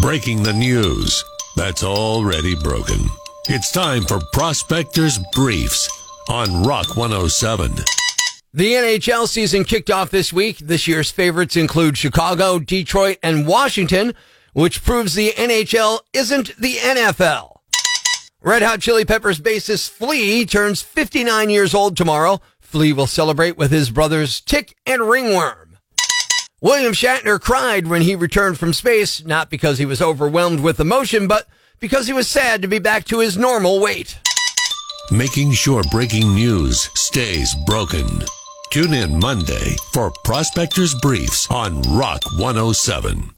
breaking the news that's already broken. It's time for Prospectors Briefs on Rock 107. The NHL season kicked off this week. This year's favorites include Chicago, Detroit, and Washington, which proves the NHL isn't the NFL. Red Hot Chili Peppers bassist Flea turns 59 years old tomorrow. Flea will celebrate with his brothers Tick and Ringworm. William Shatner cried when he returned from space, not because he was overwhelmed with emotion, but because he was sad to be back to his normal weight. Making sure breaking news stays broken. Tune in Monday for Prospectors Briefs on Rock 107.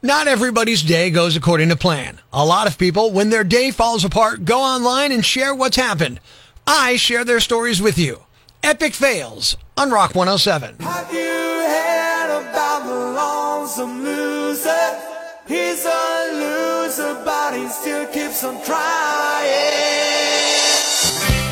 Not everybody's day goes according to plan. A lot of people, when their day falls apart, go online and share what's happened. I share their stories with you. Epic fails on Rock 107. Lonesome loser? He's a loser, but he still keeps on trying.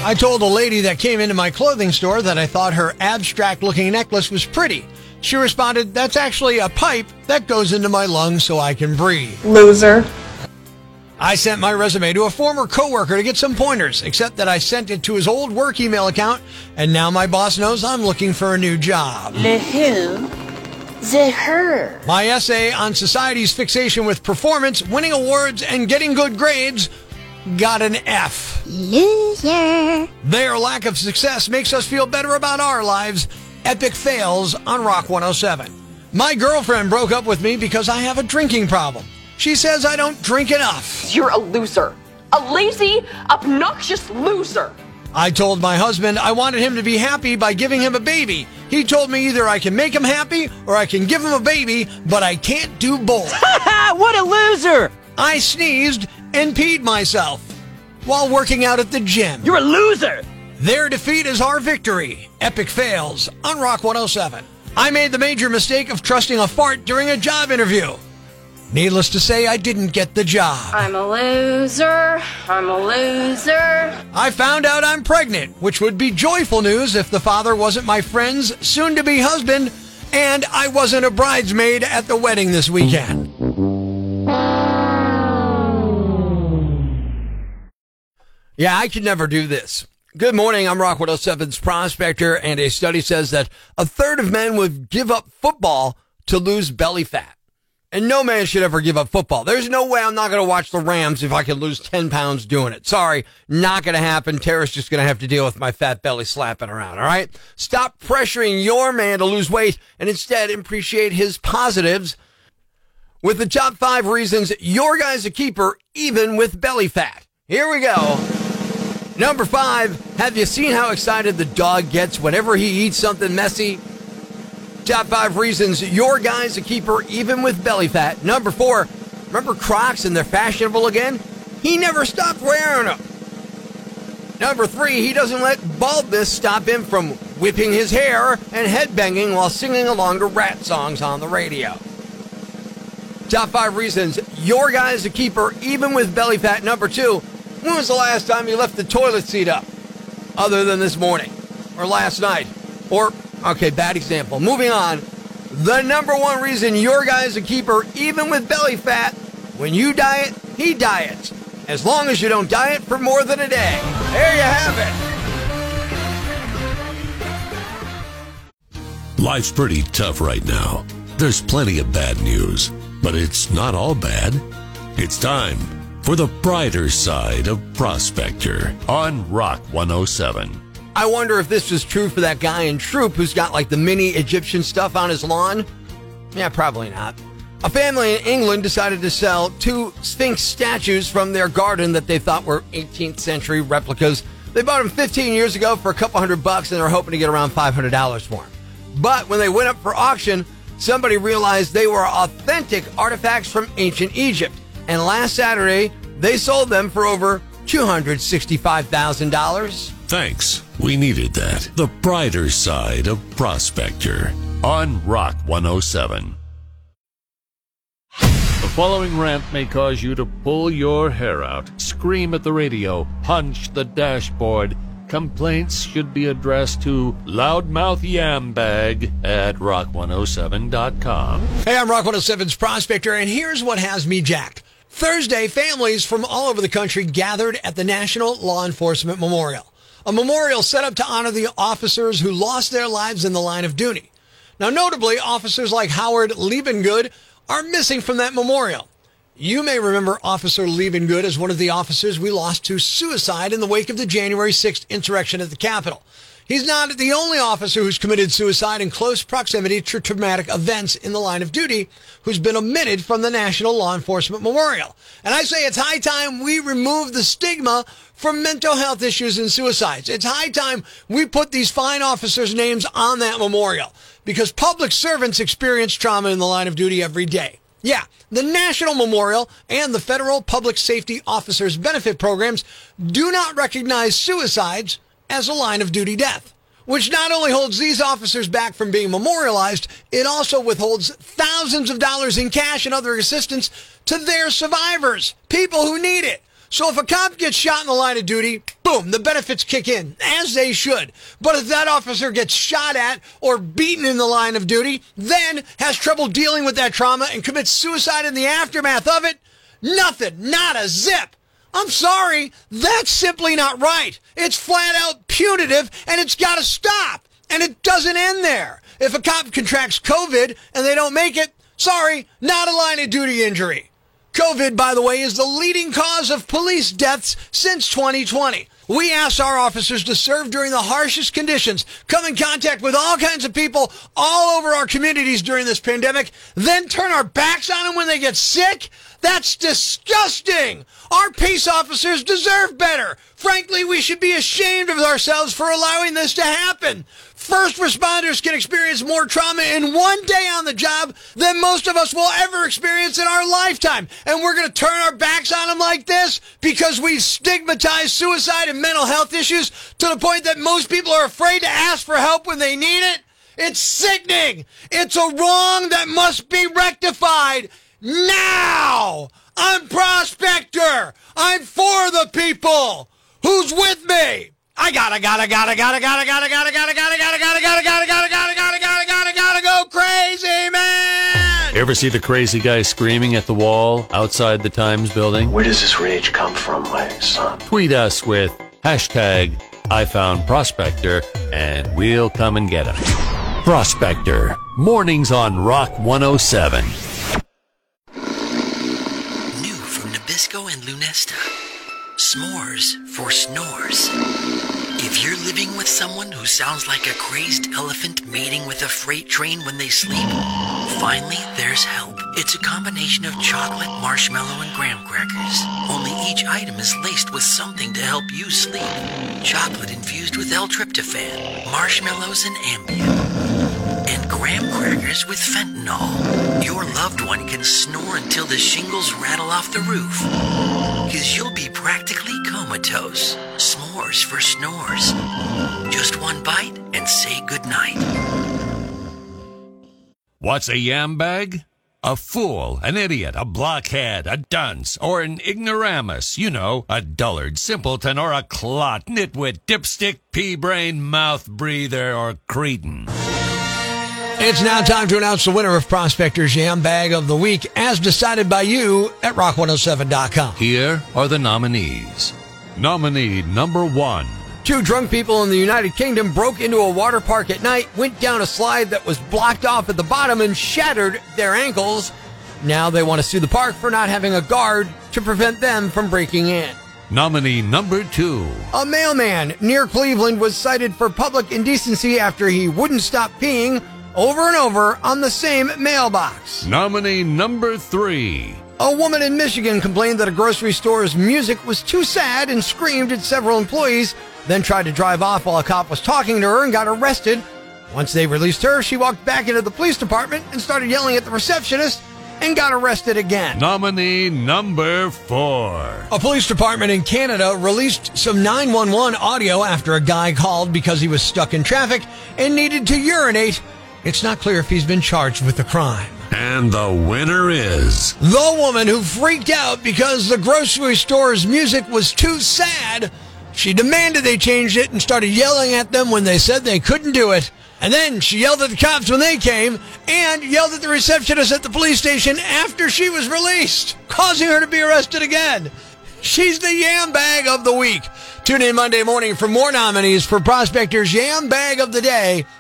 I told a lady that came into my clothing store that I thought her abstract looking necklace was pretty. She responded, That's actually a pipe that goes into my lungs so I can breathe. Loser. I sent my resume to a former coworker to get some pointers, except that I sent it to his old work email account, and now my boss knows I'm looking for a new job. The who? The her. My essay on society's fixation with performance, winning awards, and getting good grades got an F. Loser. Their lack of success makes us feel better about our lives. Epic fails on Rock 107. My girlfriend broke up with me because I have a drinking problem. She says I don't drink enough. You're a loser. A lazy, obnoxious loser. I told my husband I wanted him to be happy by giving him a baby. He told me either I can make him happy or I can give him a baby, but I can't do both. what a loser! I sneezed and peed myself while working out at the gym. You're a loser! Their defeat is our victory. Epic fails on Rock 107. I made the major mistake of trusting a fart during a job interview. Needless to say, I didn't get the job. I'm a loser. I'm a loser. I found out I'm pregnant, which would be joyful news if the father wasn't my friend's soon to be husband and I wasn't a bridesmaid at the wedding this weekend. Yeah, I could never do this. Good morning. I'm Rock 107's prospector, and a study says that a third of men would give up football to lose belly fat. And no man should ever give up football. There's no way I'm not going to watch the Rams if I can lose 10 pounds doing it. Sorry, not going to happen. Tara's just going to have to deal with my fat belly slapping around. All right. Stop pressuring your man to lose weight and instead appreciate his positives with the top five reasons your guy's a keeper, even with belly fat. Here we go. Number five, have you seen how excited the dog gets whenever he eats something messy? Top five reasons your guy's a keeper even with belly fat. Number four, remember Crocs and they're fashionable again? He never stopped wearing them. Number three, he doesn't let baldness stop him from whipping his hair and headbanging while singing along to Ratt songs on the radio. Top five reasons your guy's a keeper even with belly fat. Number two, when was the last time you left the toilet seat up? Other than this morning or last night or Okay, bad example. Moving on. The number one reason your guy is a keeper, even with belly fat, when you diet, he diets. As long as you don't diet for more than a day. There you have it. Life's pretty tough right now. There's plenty of bad news, but it's not all bad. It's time for the brighter side of Prospector on Rock 107. I wonder if this is true for that guy in Troop who's got like the mini Egyptian stuff on his lawn. Yeah, probably not. A family in England decided to sell two Sphinx statues from their garden that they thought were 18th century replicas. They bought them 15 years ago for a couple hundred bucks and they're hoping to get around $500 for them. But when they went up for auction, somebody realized they were authentic artifacts from ancient Egypt. And last Saturday, they sold them for over $265,000. Thanks. We needed that. The brighter side of Prospector on Rock 107. The following rant may cause you to pull your hair out, scream at the radio, punch the dashboard, complaints should be addressed to Loudmouth Yambag at rock107.com. Hey, I'm Rock 107's Prospector, and here's what has me jacked. Thursday, families from all over the country gathered at the National Law Enforcement Memorial, a memorial set up to honor the officers who lost their lives in the line of duty. Now, notably, officers like Howard Liebengood are missing from that memorial. You may remember Officer Liebengood as one of the officers we lost to suicide in the wake of the January 6th insurrection at the Capitol. He's not the only officer who's committed suicide in close proximity to traumatic events in the line of duty who's been omitted from the National Law Enforcement Memorial. And I say it's high time we remove the stigma from mental health issues and suicides. It's high time we put these fine officers' names on that memorial because public servants experience trauma in the line of duty every day. Yeah, the National Memorial and the Federal Public Safety Officers Benefit Programs do not recognize suicides as a line of duty death, which not only holds these officers back from being memorialized, it also withholds thousands of dollars in cash and other assistance to their survivors, people who need it. So if a cop gets shot in the line of duty, boom, the benefits kick in, as they should. But if that officer gets shot at or beaten in the line of duty, then has trouble dealing with that trauma and commits suicide in the aftermath of it, nothing, not a zip. I'm sorry, that's simply not right. It's flat out punitive and it's got to stop. And it doesn't end there. If a cop contracts COVID and they don't make it, sorry, not a line of duty injury. COVID, by the way, is the leading cause of police deaths since 2020. We asked our officers to serve during the harshest conditions, come in contact with all kinds of people all over our communities during this pandemic, then turn our backs on them when they get sick? That's disgusting! Our peace officers deserve better. Frankly, we should be ashamed of ourselves for allowing this to happen. First responders can experience more trauma in one day on the job than most of us will ever experience in our lifetime. And we're going to turn our backs on them like this because we've stigmatized suicide and mental health issues to the point that most people are afraid to ask for help when they need it. It's sickening. It's a wrong that must be rectified now. I'm Prospector. I'm for the people. Who's with me? I gotta, gotta, gotta, gotta, gotta, gotta, gotta, gotta, gotta, gotta, gotta, gotta, gotta, gotta, gotta, gotta, gotta, gotta, gotta go crazy, man. Ever see the crazy guy screaming at the wall outside the Times building? Where does this rage come from, my son? Tweet us with hashtag I found Prospector and we'll come and get him. Prospector, mornings on Rock 107. New from Nabisco and Lunesta. S'mores for snores. If you're living with someone who sounds like a crazed elephant mating with a freight train when they sleep, finally there's help. It's a combination of chocolate, marshmallow, and graham crackers. Only each item is laced with something to help you sleep. Chocolate infused with L-tryptophan, marshmallows and Ambien, graham crackers with fentanyl. Your loved one can snore until the shingles rattle off the roof. Cause you'll be practically comatose. S'mores for snores. Just one bite and say goodnight. What's a yam bag? A fool, an idiot, a blockhead, a dunce, or an ignoramus. You know, a dullard, simpleton, or a clot, nitwit, dipstick, pea-brain, mouth breather, or cretin. It's now time to announce the winner of Prospector's Yam Bag of the Week as decided by you at rock107.com. Here are the nominees. Nominee number one. Two drunk people in the United Kingdom broke into a water park at night, went down a slide that was blocked off at the bottom, and shattered their ankles. Now they want to sue the park for not having a guard to prevent them from breaking in. Nominee number two. A mailman near Cleveland was cited for public indecency after he wouldn't stop peeing over and over on the same mailbox. Nominee number three. A woman in Michigan complained that a grocery store's music was too sad and screamed at several employees, then tried to drive off while a cop was talking to her and got arrested. Once they released her, she walked back into the police department and started yelling at the receptionist and got arrested again. Nominee number four. A police department in Canada released some 911 audio after a guy called because he was stuck in traffic and needed to urinate. It's not clear if he's been charged with the crime. And the winner is. The woman who freaked out because the grocery store's music was too sad She demanded they changed it and started yelling at them when they said they couldn't do it. And then she yelled at the cops when they came and yelled at the receptionist at the police station after she was released, causing her to be arrested again. She's the yam bag of the week. Tune in Monday morning for more nominees for Prospector's Yam Bag of the Day